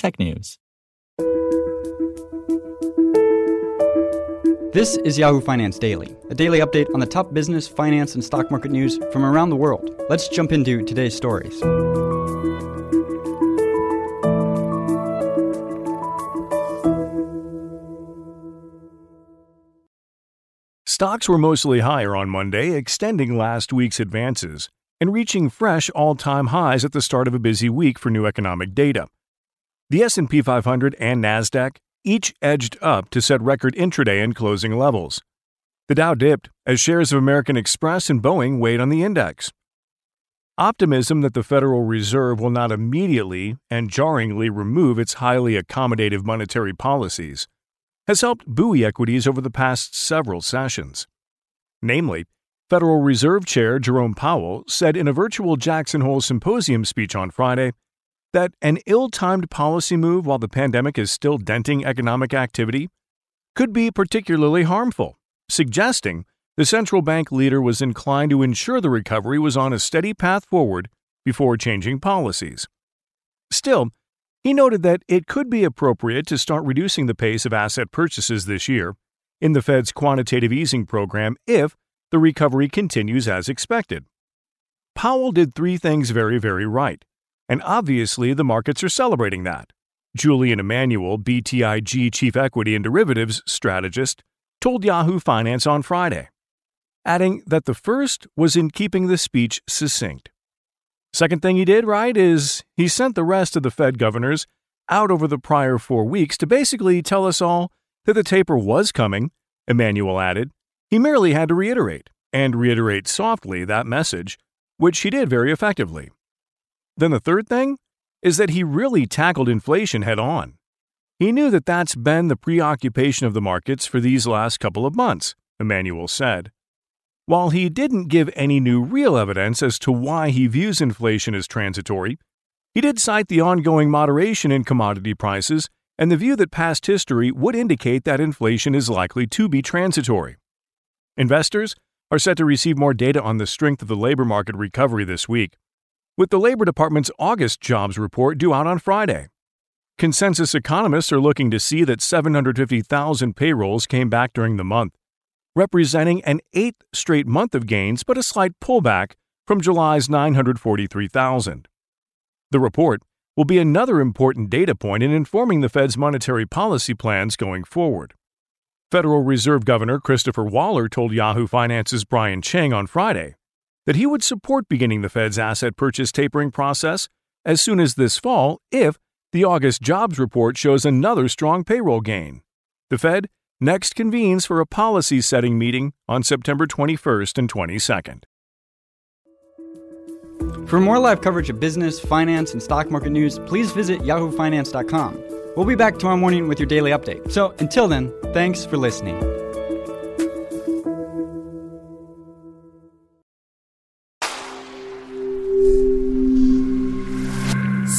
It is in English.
technews. This is Yahoo Finance Daily, a daily update on the top business, finance, and stock market news from around the world. Let's jump into today's stories. Stocks were mostly higher on Monday, extending last week's advances and reaching fresh all-time highs at the start of a busy week for new economic data. The S&P 500 and Nasdaq each edged up to set record intraday and closing levels. The Dow dipped as shares of American Express and Boeing weighed on the index. Optimism that the Federal Reserve will not immediately and jarringly remove its highly accommodative monetary policies has helped buoy equities over the past several sessions. Namely, Federal Reserve Chair Jerome Powell said in a virtual Jackson Hole symposium speech on Friday that an ill timed policy move while the pandemic is still denting economic activity could be particularly harmful, suggesting the central bank leader was inclined to ensure the recovery was on a steady path forward before changing policies. Still, he noted that it could be appropriate to start reducing the pace of asset purchases this year in the Fed's quantitative easing program if the recovery continues as expected. Powell did three things very, very right, and obviously the markets are celebrating that. Julian Emanuel, BTIG chief equity and derivatives strategist, told Yahoo Finance on Friday, adding that the first was in keeping the speech succinct. Second thing he did right is he sent the rest of the Fed governors out over the prior four weeks to basically tell us all that the taper was coming, Emanuel added. He merely had to reiterate, and reiterate softly, that message, which he did very effectively. Then the third thing is that he really tackled inflation head on. He knew that that's been the preoccupation of the markets for these last couple of months, Emanuel said. While he didn't give any new real evidence as to why he views inflation as transitory, he did cite the ongoing moderation in commodity prices and the view that past history would indicate that inflation is likely to be transitory. Investors are set to receive more data on the strength of the labor market recovery this week, with the Labor Department's August jobs report due out on Friday. Consensus economists are looking to see that 750,000 payrolls came back during the month, representing an eighth straight month of gains but a slight pullback from July's 943,000. The report will be another important data point in informing the Fed's monetary policy plans going forward. Federal Reserve Governor Christopher Waller told Yahoo Finance's Brian Cheung on Friday that he would support beginning the Fed's asset purchase tapering process as soon as this fall if the August jobs report shows another strong payroll gain. The Fed next convenes for a policy setting meeting on September 21st and 22nd. For more live coverage of business, finance, and stock market news, please visit yahoofinance.com. We'll be back tomorrow morning with your daily update. So until then, thanks for listening.